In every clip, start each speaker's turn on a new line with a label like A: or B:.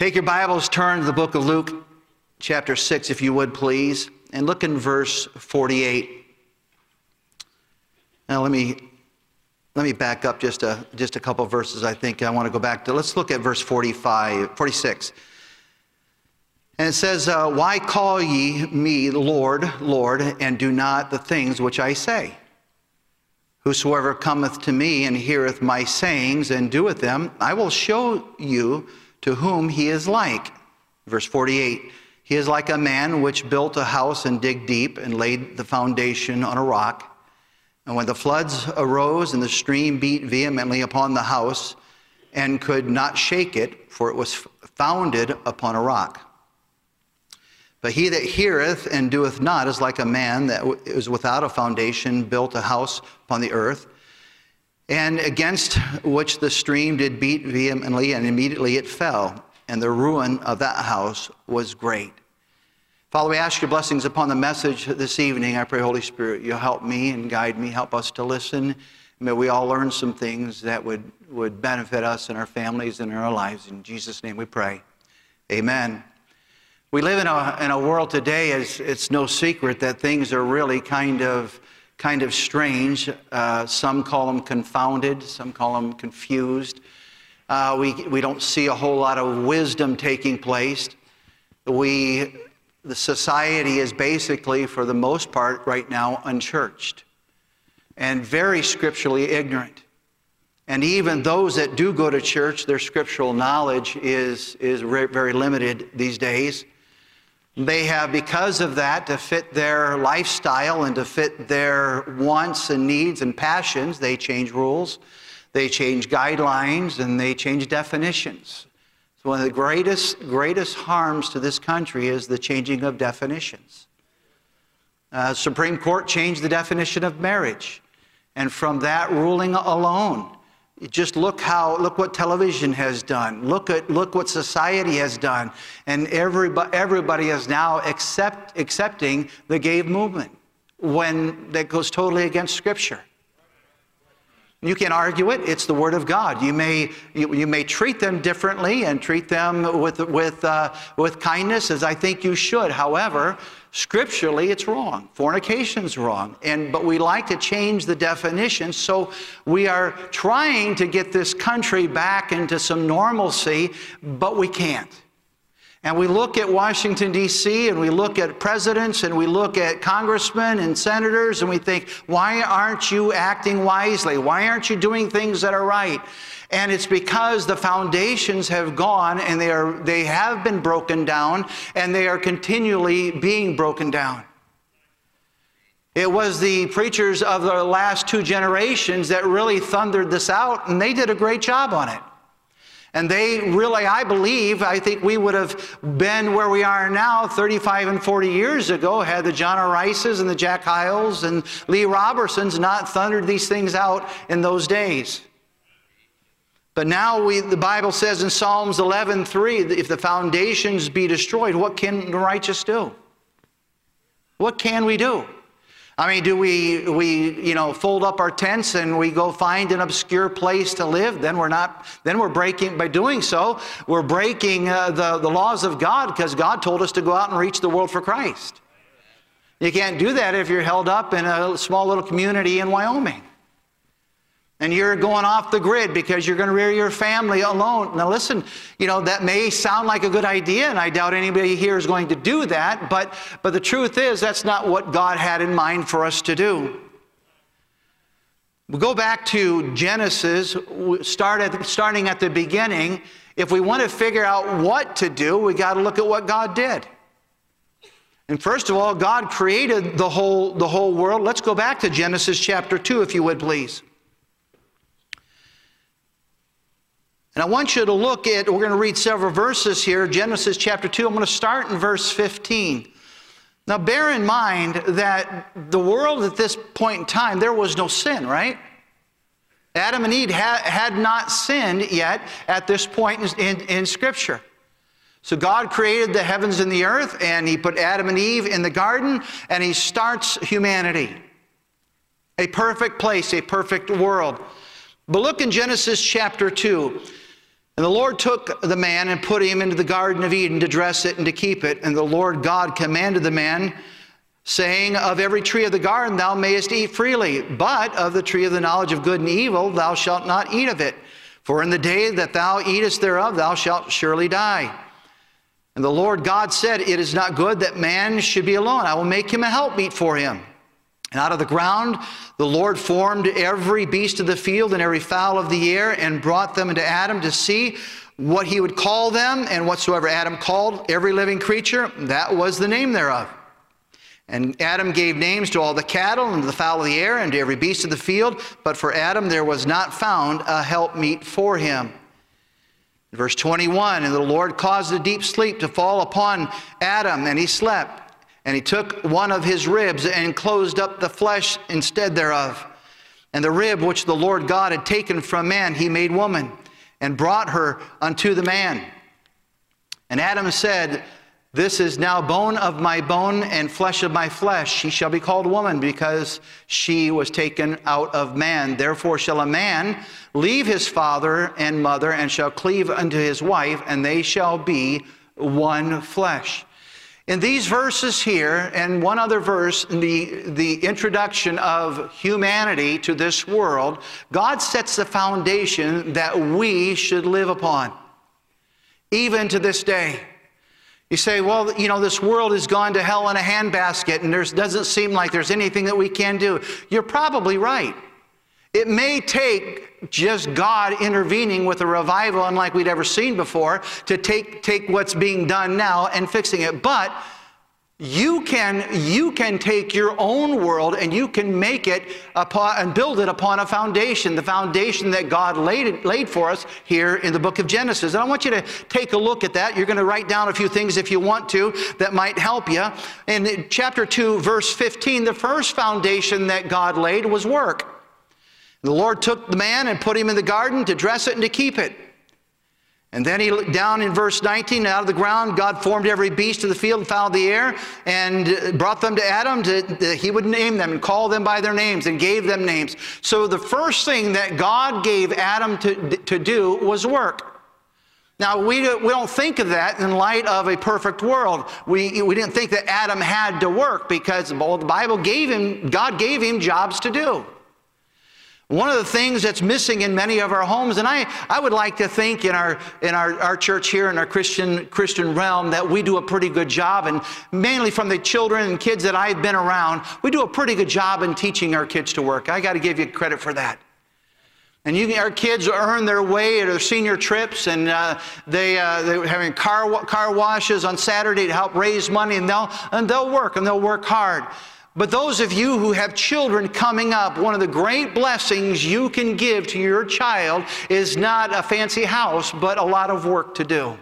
A: Take your Bibles, turn to the book of Luke, chapter 6, if you would, please, and look in verse 48. Now, let me, let me back up just a, just a couple verses, I think I want to go back to. Let's look at verse 45, 46. And it says, uh, Why call ye me Lord, Lord, and do not the things which I say? Whosoever cometh to me and heareth my sayings and doeth them, I will show you to whom he is like. Verse 48 He is like a man which built a house and digged deep and laid the foundation on a rock. And when the floods arose and the stream beat vehemently upon the house and could not shake it, for it was founded upon a rock. But he that heareth and doeth not is like a man that is without a foundation, built a house upon the earth and against which the stream did beat vehemently, and immediately it fell, and the ruin of that house was great. Father, we ask your blessings upon the message this evening. I pray, Holy Spirit, you'll help me and guide me, help us to listen. May we all learn some things that would, would benefit us and our families and our lives. In Jesus' name we pray. Amen. We live in a, in a world today, it's, it's no secret that things are really kind of kind of strange. Uh, some call them confounded, some call them confused. Uh, we, we don't see a whole lot of wisdom taking place. We, the society is basically, for the most part, right now, unchurched and very scripturally ignorant. And even those that do go to church, their scriptural knowledge is, is very limited these days. They have, because of that, to fit their lifestyle and to fit their wants and needs and passions, they change rules, they change guidelines, and they change definitions. So, one of the greatest, greatest harms to this country is the changing of definitions. Uh, Supreme Court changed the definition of marriage, and from that ruling alone, just look how look what television has done. Look at look what society has done, and everybody everybody is now accept, accepting the gay movement when that goes totally against Scripture. You can argue it. It's the Word of God. You may, you, you may treat them differently and treat them with, with, uh, with kindness, as I think you should. However, scripturally, it's wrong. Fornication's wrong. And, but we like to change the definition. So we are trying to get this country back into some normalcy, but we can't. And we look at Washington, D.C., and we look at presidents, and we look at congressmen and senators, and we think, why aren't you acting wisely? Why aren't you doing things that are right? And it's because the foundations have gone and they, are, they have been broken down, and they are continually being broken down. It was the preachers of the last two generations that really thundered this out, and they did a great job on it. And they really, I believe, I think we would have been where we are now 35 and 40 years ago had the John. Rices and the Jack Hyles and Lee Robersons not thundered these things out in those days. But now we, the Bible says in Psalms 11:3, if the foundations be destroyed, what can the righteous do? What can we do? I mean, do we, we, you know, fold up our tents and we go find an obscure place to live? Then we're not, then we're breaking, by doing so, we're breaking uh, the, the laws of God because God told us to go out and reach the world for Christ. You can't do that if you're held up in a small little community in Wyoming and you're going off the grid because you're going to rear your family alone. Now, listen, you know, that may sound like a good idea, and I doubt anybody here is going to do that, but, but the truth is, that's not what God had in mind for us to do. We go back to Genesis, start at, starting at the beginning. If we want to figure out what to do, we got to look at what God did. And first of all, God created the whole, the whole world. Let's go back to Genesis chapter 2, if you would please. And I want you to look at, we're going to read several verses here, Genesis chapter 2. I'm going to start in verse 15. Now, bear in mind that the world at this point in time, there was no sin, right? Adam and Eve had, not sinned yet at this point in, in, in Scripture. So God created the heavens and the earth, and He put Adam and Eve in the garden, and He starts humanity. A perfect place, a perfect world. But look in Genesis chapter 2. And the Lord took the man and put him into the Garden of Eden to dress it and to keep it. And the Lord God commanded the man, saying, Of every tree of the garden thou mayest eat freely, but of the tree of the knowledge of good and evil thou shalt not eat of it. For in the day that thou eatest thereof thou shalt surely die. And the Lord God said, It is not good that man should be alone. I will make him a helpmeet for him. And out of the ground the Lord formed every beast of the field and every fowl of the air and brought them into Adam to see what he would call them. And whatsoever Adam called every living creature, that was the name thereof. And Adam gave names to all the cattle and to the fowl of the air and to every beast of the field. But for Adam there was not found a helpmeet for him. Verse 21 And the Lord caused a deep sleep to fall upon Adam, and he slept. And he took one of his ribs and closed up the flesh instead thereof. And the rib which the Lord God had taken from man, he made woman and brought her unto the man. And Adam said, This is now bone of my bone and flesh of my flesh. She shall be called woman because she was taken out of man. Therefore shall a man leave his father and mother and shall cleave unto his wife, and they shall be one flesh. In these verses here, and one other verse in the, the introduction of humanity to this world, God sets the foundation that we should live upon, even to this day. You say, well, you know, this world has gone to hell in a handbasket, and there doesn't seem like there's anything that we can do. You're probably right. It may take just God intervening with a revival unlike we'd ever seen before to take, take what's being done now and fixing it. But you can, you can take your own world and you can make it upon, and build it upon a foundation, the foundation that God laid, laid for us here in the book of Genesis. And I want you to take a look at that. You're going to write down a few things if you want to that might help you. In chapter 2, verse 15, the first foundation that God laid was work. The Lord took the man and put him in the garden to dress it and to keep it. And then he looked down in verse 19, out of the ground, God formed every beast of the field and fowl of the air and brought them to Adam. To, he would name them and call them by their names and gave them names. So the first thing that God gave Adam to, to do was work. Now, we, we don't think of that in light of a perfect world. We, we didn't think that Adam had to work because well, the Bible gave him, God gave him jobs to do. One of the things that's missing in many of our homes, and I, I would like to think in, our, in our, our church here, in our Christian, Christian realm, that we do a pretty good job, and mainly from the children and kids that I've been around, we do a pretty good job in teaching our kids to work. I got to give you credit for that. And you, our kids earn their way at their senior trips, and uh, they, uh, they're having car, car washes on Saturday to help raise money, and they'll, and they'll work, and they'll work hard. But those of you who have children coming up, one of the great blessings you can give to your child is not a fancy house, but a lot of work to do.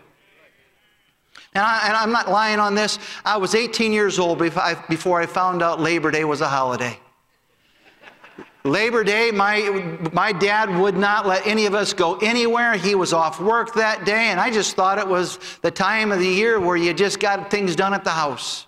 A: And, I, am not lying on this. I was 18 years old before I, before I found out Labor Day was a holiday. Labor Day, my, my dad would not let any of us go anywhere. He was off work that day, and I just thought it was the time of the year where you just got things done at the house.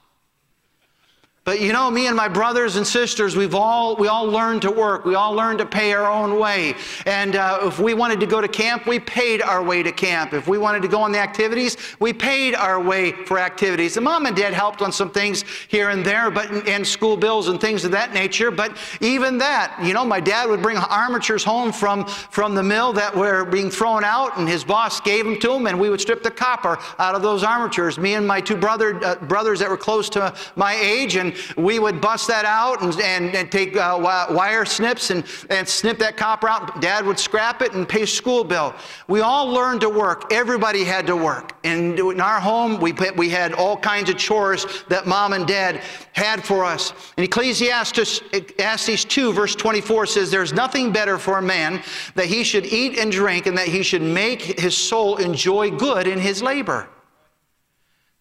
A: But you know, me and my brothers and sisters, we've all, we all learned to work. We all learned to pay our own way. And uh, if we wanted to go to camp, we paid our way to camp. If we wanted to go on the activities, we paid our way for activities. And mom and dad helped on some things here and there, but and school bills and things of that nature. But even that, you know, my dad would bring armatures home from, from the mill that were being thrown out, and his boss gave them to him, and we would strip the copper out of those armatures. Me and my two brother, uh, brothers that were close to my age, and we would bust that out and, and, and take uh, wire snips and, and snip that copper out. Dad would scrap it and pay school bill. We all learned to work. Everybody had to work. And in our home, we, we had all kinds of chores that mom and dad had for us. And Ecclesiastes, Ecclesiastes 2, verse 24 says, There's nothing better for a man that he should eat and drink and that he should make his soul enjoy good in his labor.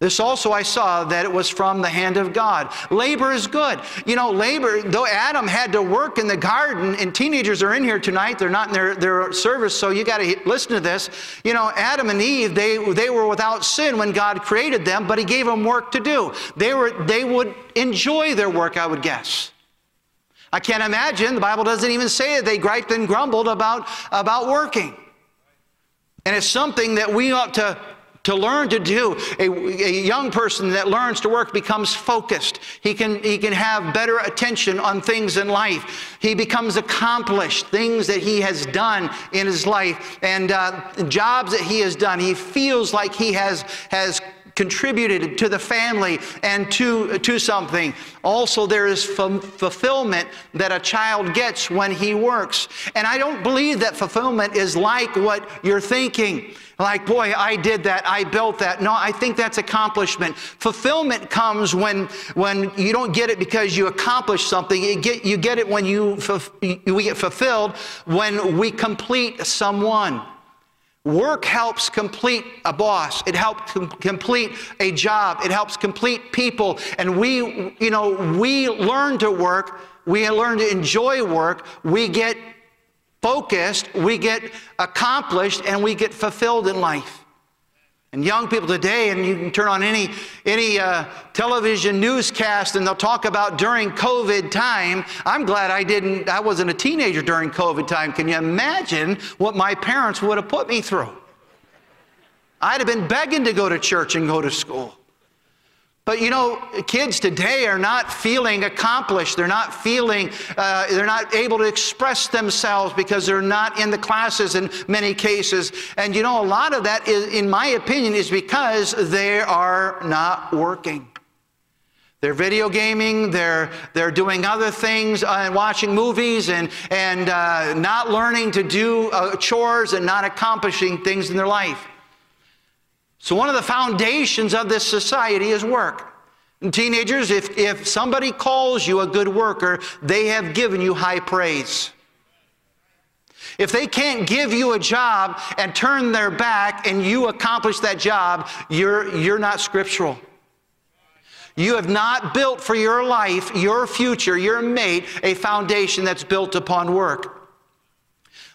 A: This also I saw that it was from the hand of God. Labor is good. You know, labor, though Adam had to work in the garden, and teenagers are in here tonight, they're not in their, their service, so you got to listen to this. You know, Adam and Eve, they, they were without sin when God created them, but He gave them work to do. They, were, they would enjoy their work, I would guess. I can't imagine, the Bible doesn't even say that they griped and grumbled about, about working. And it's something that we ought to to learn to do. A, a, young person that learns to work becomes focused. He can, he can have better attention on things in life. He becomes accomplished, things that he has done in his life and uh, jobs that he has done. He feels like he has, has contributed to the family and to, to something. Also, there is fulfillment that a child gets when he works. And I don't believe that fulfillment is like what you're thinking. Like, boy, I did that, I built that. No, I think that's accomplishment. Fulfillment comes when, when you don't get it because you accomplish something. You get, you get it when you, we get fulfilled when we complete someone. Work helps complete a boss. It helps com- complete a job. It helps complete people. And we, you know, we learn to work. We learn to enjoy work. We get focused, we get accomplished, and we get fulfilled in life. And young people today, and you can turn on any, any uh, television newscast and they'll talk about during COVID time. I'm glad I didn't, I wasn't a teenager during COVID time. Can you imagine what my parents would have put me through? I'd have been begging to go to church and go to school. But you know, kids today are not feeling accomplished. They're not feeling, uh, they're not able to express themselves because they're not in the classes in many cases. And you know, a lot of that, is, in my opinion, is because they are not working. They're video gaming, they're, they're doing other things uh, and watching movies and, and uh, not learning to do uh, chores and not accomplishing things in their life. So, one of the foundations of this society is work. And teenagers, if, if somebody calls you a good worker, they have given you high praise. If they can't give you a job and turn their back and you accomplish that job, you're, you're not scriptural. You have not built for your life, your future, your mate, a foundation that's built upon work.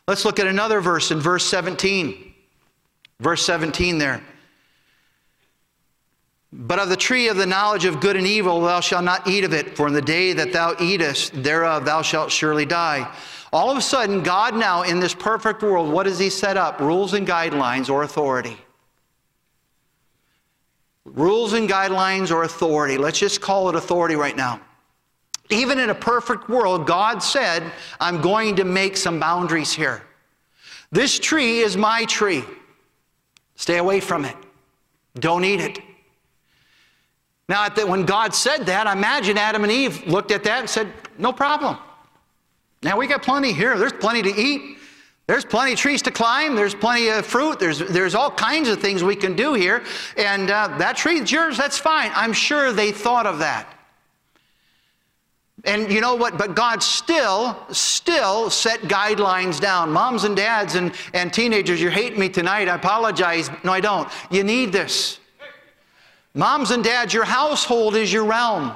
A: Let's look at another verse in verse 17. Verse 17 there. But of the tree of the knowledge of good and evil thou shalt not eat of it, for in the day that thou eatest thereof thou shalt surely die. All of a sudden, God now in this perfect world, what does He set up? Rules and guidelines or authority. Rules and guidelines or authority. Let's just call it authority right now. Even in a perfect world, God said, I'm going to make some boundaries here. This tree is my tree. Stay away from it. Don't eat it. Now, when God said that, I imagine Adam and Eve looked at that and said, No problem. Now we got plenty here. There's plenty to eat. There's plenty of trees to climb. There's plenty of fruit. There's, there's all kinds of things we can do here. And uh, that tree is yours. That's fine. I'm sure they thought of that. And you know what? But God still, still set guidelines down. Moms and dads and, and teenagers, you're hating me tonight. I apologize. No, I don't. You need this. Moms and dads, your household is your realm.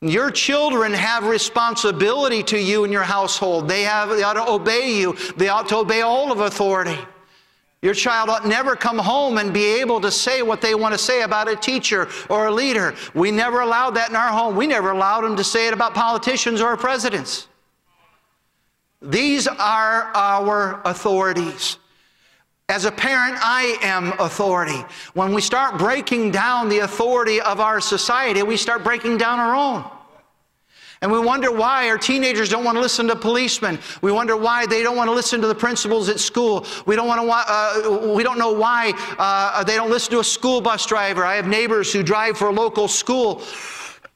A: Your children have responsibility to you in your household. They, have, they ought to obey you. They ought to obey all of authority. Your child ought never come home and be able to say what they want to say about a teacher or a leader. We never allowed that in our home. We never allowed them to say it about politicians or presidents. These are our authorities. As a parent, I am authority. When we start breaking down the authority of our society, we start breaking down our own. And we wonder why our teenagers don't want to listen to policemen. We wonder why they don't want to listen to the principals at school. We don't, want to, uh, we don't know why uh, they don't listen to a school bus driver. I have neighbors who drive for a local school.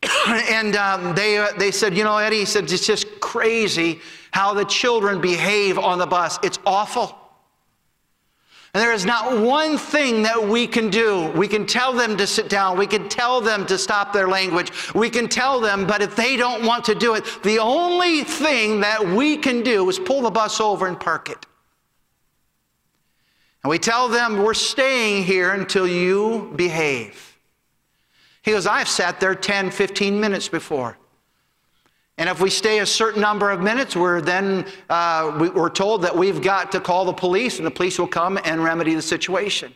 A: and um, they, uh, they said, you know, Eddie said, it's just crazy how the children behave on the bus. It's awful. And there is not one thing that we can do. We can tell them to sit down. We can tell them to stop their language. We can tell them, but if they don't want to do it, the only thing that we can do is pull the bus over and park it. And we tell them, we're staying here until you behave. He goes, I've sat there 10, 15 minutes before. And if we stay a certain number of minutes, we're then uh, we, we're told that we've got to call the police, and the police will come and remedy the situation.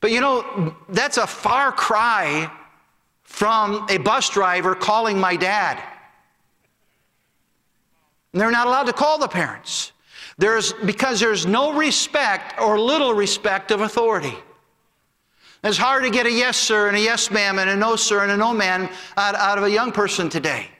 A: But you know, that's a far cry from a bus driver calling my dad. And they're not allowed to call the parents. There's, because there's no respect or little respect of authority. It's hard to get a yes, sir, and a yes, ma'am, and a no, sir, and a no, man out, out of a young person today.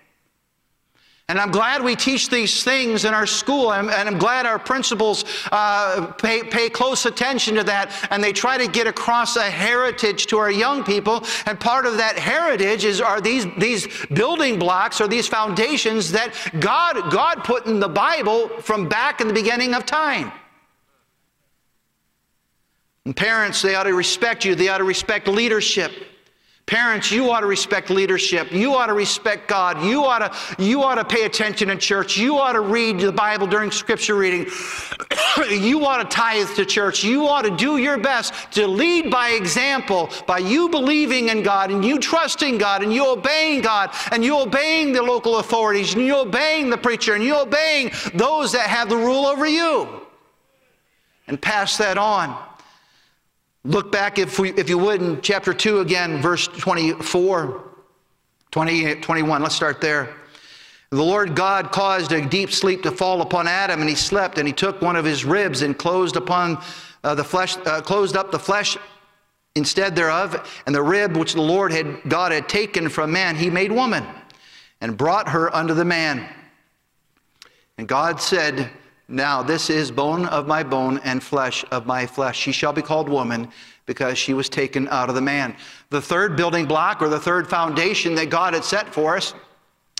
A: And I'm glad we teach these things in our school, and I'm glad our principals uh, pay, pay close attention to that, and they try to get across a heritage to our young people. And part of that heritage is are these, these building blocks or these foundations that God, God put in the Bible from back in the beginning of time. And parents, they ought to respect you, they ought to respect leadership. Parents, you ought to respect leadership. You ought to respect God. You ought to, you ought to pay attention in church. You ought to read the Bible during scripture reading. you ought to tithe to church. You ought to do your best to lead by example, by you believing in God and you trusting God and you obeying God and you obeying the local authorities and you obeying the preacher and you obeying those that have the rule over you. And pass that on. Look back, if, we, if you would, in chapter 2 again, verse 24, 20, 21. Let's start there. The Lord God caused a deep sleep to fall upon Adam, and he slept, and he took one of his ribs and closed upon uh, the flesh, uh, closed up the flesh instead thereof, and the rib which the Lord had God had taken from man, he made woman, and brought her unto the man. And God said, now, this is bone of my bone and flesh of my flesh. She shall be called woman because she was taken out of the man. The third building block or the third foundation that God had set for us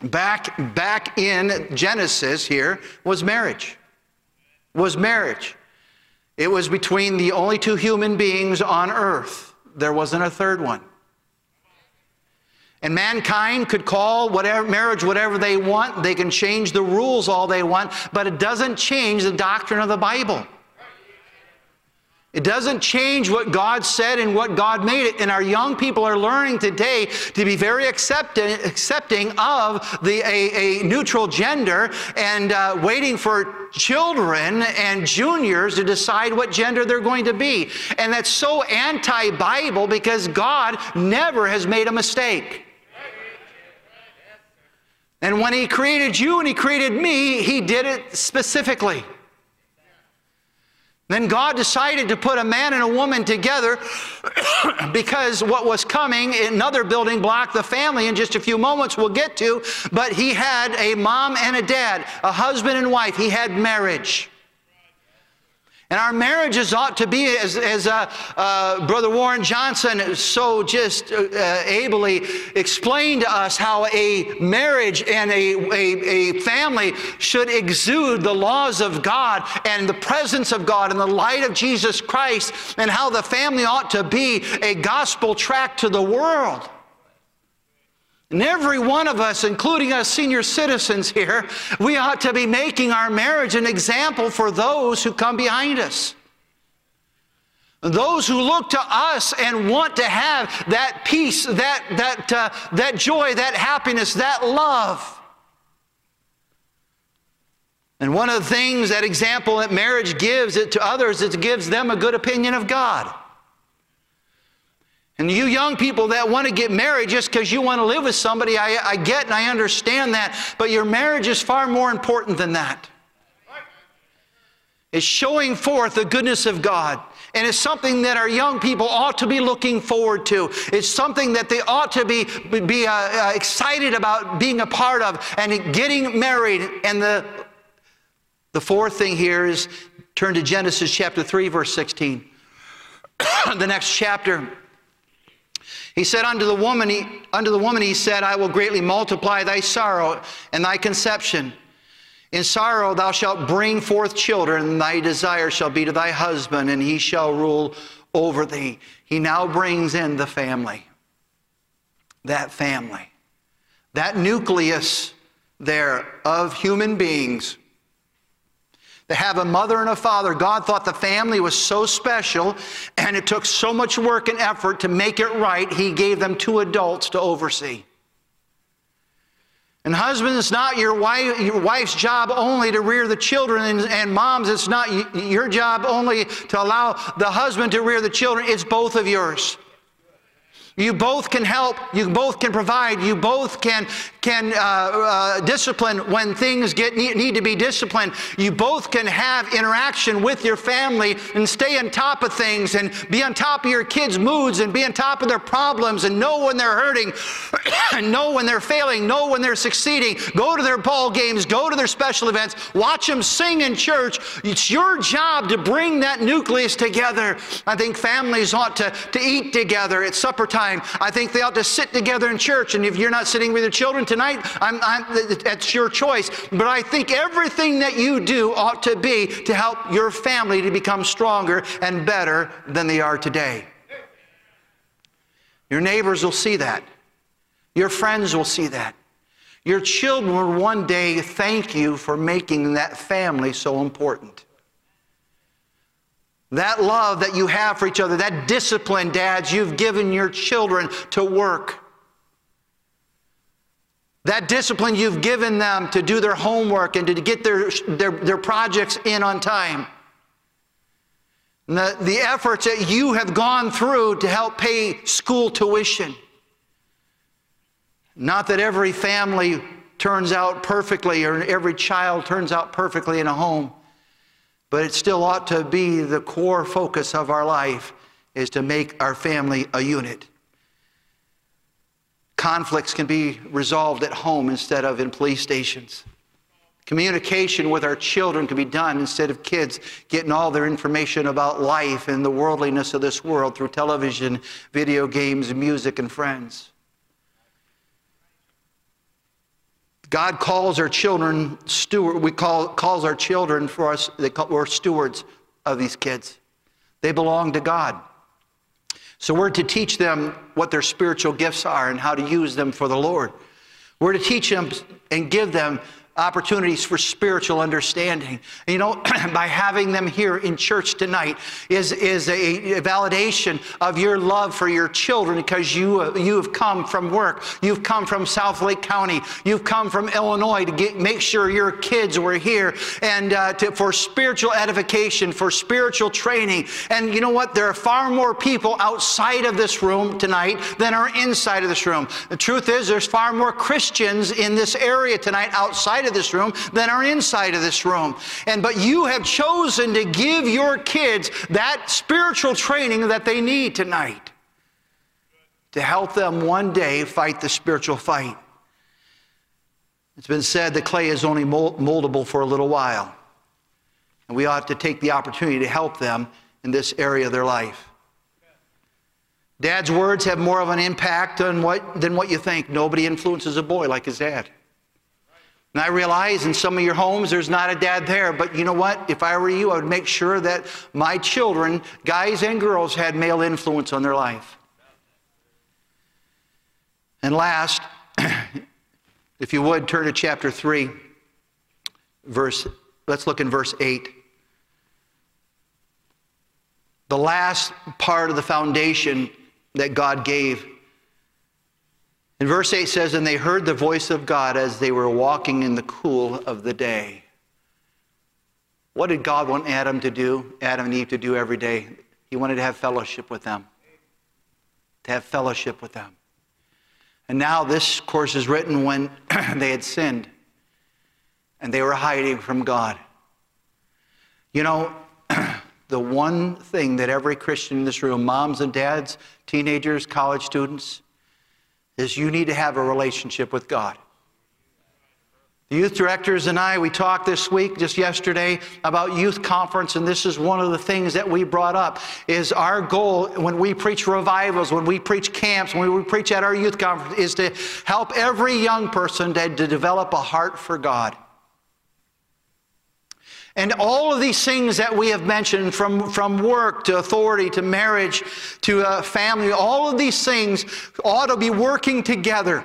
A: back, back in Genesis here was marriage. Was marriage. It was between the only two human beings on earth. There wasn't a third one. And mankind could call whatever marriage whatever they want. They can change the rules all they want, but it doesn't change the doctrine of the Bible. It doesn't change what God said and what God made it. And our young people are learning today to be very accepting, accepting of the, a, a neutral gender and uh, waiting for children and juniors to decide what gender they're going to be. And that's so anti Bible because God never has made a mistake. And when He created you and He created me, He did it specifically. Then God decided to put a man and a woman together because what was coming, another building block, the family, in just a few moments we'll get to, but he had a mom and a dad, a husband and wife. He had marriage. And our marriages ought to be, as, as uh, uh, Brother Warren Johnson so just uh, ably explained to us, how a marriage and a, a, a family should exude the laws of God and the presence of God and the light of Jesus Christ, and how the family ought to be a gospel tract to the world. And every one of us, including us senior citizens here, we ought to be making our marriage an example for those who come behind us. Those who look to us and want to have that peace, that, that, uh, that joy, that happiness, that love. And one of the things, that example that marriage gives it to others, it gives them a good opinion of God. And you young people that want to get married just because you want to live with somebody, I, I, get and I understand that. But your marriage is far more important than that. It's showing forth the goodness of God. And it's something that our young people ought to be looking forward to. It's something that they ought to be, be uh, uh, excited about being a part of and getting married. And the, the fourth thing here is turn to Genesis chapter 3, verse 16. the next chapter. He said unto the woman, he, unto the woman he said, I will greatly multiply thy sorrow and thy conception. In sorrow thou shalt bring forth children, and thy desire shall be to thy husband, and he shall rule over thee. He now brings in the family. That family. That nucleus there of human beings to have a mother and a father. God thought the family was so special and it took so much work and effort to make it right, He gave them two adults to oversee. And husbands, it's not your, wife, your wife's job only to rear the children, and, and moms, it's not your job only to allow the husband to rear the children, it's both of yours. You both can help. You both can provide. You both can, can uh, uh, discipline when things get, need, need to be disciplined. You both can have interaction with your family and stay on top of things and be on top of your kids' moods and be on top of their problems and know when they're hurting, and know when they're failing, know when they're succeeding. Go to their ball games, go to their special events, watch them sing in church. It's your job to bring that nucleus together. I think families ought to, to eat together at supper time time. I think they ought to sit together in church. And if you're not sitting with your children tonight, I'm, I'm, that's your choice. But I think everything that you do ought to be to help your family to become stronger and better than they are today. Your neighbors will see that. Your friends will see that. Your children will one day thank you for making that family so important. That love that you have for each other, that discipline, dads, you've given your children to work. That discipline you've given them to do their homework and to get their, their, their projects in on time. The, the efforts that you have gone through to help pay school tuition. Not that every family turns out perfectly or every child turns out perfectly in a home. But it still ought to be the core focus of our life is to make our family a unit. Conflicts can be resolved at home instead of in police stations. Communication with our children can be done instead of kids getting all their information about life and the worldliness of this world through television, video games, music, and friends. God calls our children steward. We call calls our children for us. They call, we're stewards of these kids. They belong to God. So we're to teach them what their spiritual gifts are and how to use them for the Lord. We're to teach them and give them opportunities for spiritual understanding. You know, by having them here in church tonight is, is a, validation of your love for your children because you, you have come from work. You've come from South Lake County. You've come from Illinois to get, make sure your kids were here and uh, to, for spiritual edification, for spiritual training. And you know what? There are far more people outside of this room tonight than are inside of this room. The truth is, there's far more Christians in this area tonight outside outside of this room than are inside of this room. And but you have chosen to give your kids that spiritual training that they need tonight to help them one day fight the spiritual fight. It's been said the clay is only moldable for a little while. And we ought to take the opportunity to help them in this area of their life. Dad's words have more of an impact on what, than what you think. Nobody influences a boy like his dad. And I realize in some of your homes there's not a dad there, but you know what? If I were you, I would make sure that my children, guys and girls, had male influence on their life. And last, if you would turn to chapter 3, verse, let's look in verse 8. The last part of the foundation that God gave and verse 8 says, And they heard the voice of God as they were walking in the cool of the day. What did God want Adam to do, Adam and Eve to do every day? He wanted to have fellowship with them. To have fellowship with them. And now this course is written when they had sinned and they were hiding from God. You know, the one thing that every Christian in this room, moms and dads, teenagers, college students, is you need to have a relationship with God. The youth directors and I, we talked this week, just yesterday, about youth conference, and this is one of the things that we brought up, is our goal when we preach revivals, when we preach camps, when we preach at our youth conference, is to help every young person to, to develop a heart for God. And all of these things that we have mentioned, from, from work to authority to marriage to uh, family, all of these things ought to be working together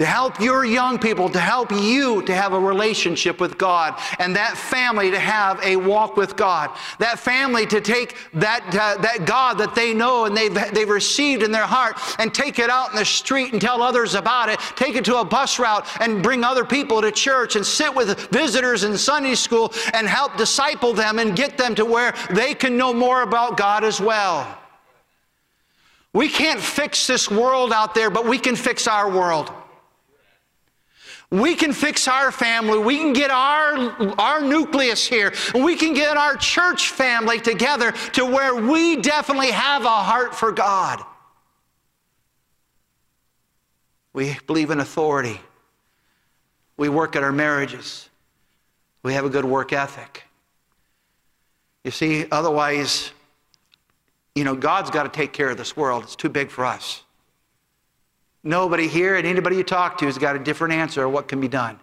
A: to help your young people, to help you to have a relationship with God, and that family to have a walk with God. That family to take that, uh, that God that they know and they've, they've received in their heart and take it out in the street and tell others about it. Take it to a bus route and bring other people to church and sit with visitors in Sunday school and help disciple them and get them to where they can know more about God as well. We can't fix this world out there, but we can fix our world. We can fix our family. We can get our, our nucleus here. We can get our church family together to where we definitely have a heart for God. We believe in authority. We work at our marriages. We have a good work ethic. You see, otherwise, you know, God's got to take care of this world. It's too big for us. Nobody here and anybody you talk to has got a different answer of what can be done.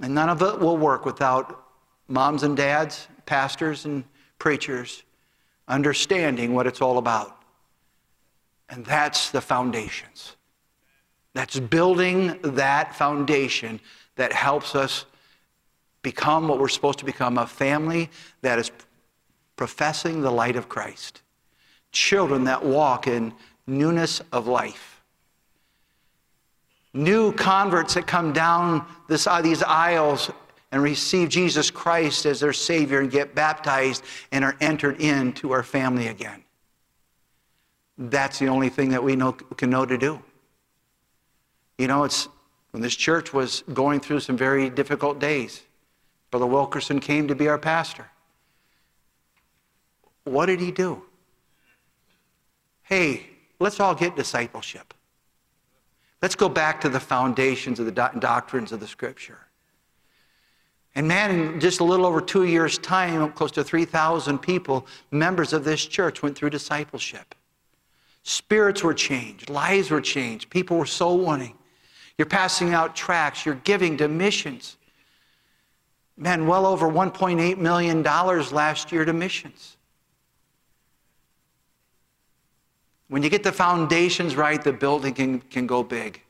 A: And none of it will work without moms and dads, pastors and preachers understanding what it's all about. And that's the foundations. That's building that foundation that helps us become what we're supposed to become a family that is professing the light of Christ, children that walk in newness of life, new converts that come down this, uh, these aisles and receive Jesus Christ as their Savior and get baptized and are entered into our family again. That's the only thing that we know, can know to do. You know, it's when this church was going through some very difficult days. Brother Wilkerson came to be our pastor. What did he do? Hey, let's all get discipleship. Let's go back to the foundations of the do- doctrines of the Scripture. And man, in just a little over two years' time, close to 3,000 people, members of this church, went through discipleship. Spirits were changed, lives were changed, people were soul winning. You're passing out tracts, you're giving to missions man, well over $1.8 million last year to missions. When you get the foundations right, the building can, can go big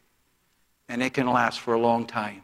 A: and it can last for a long time.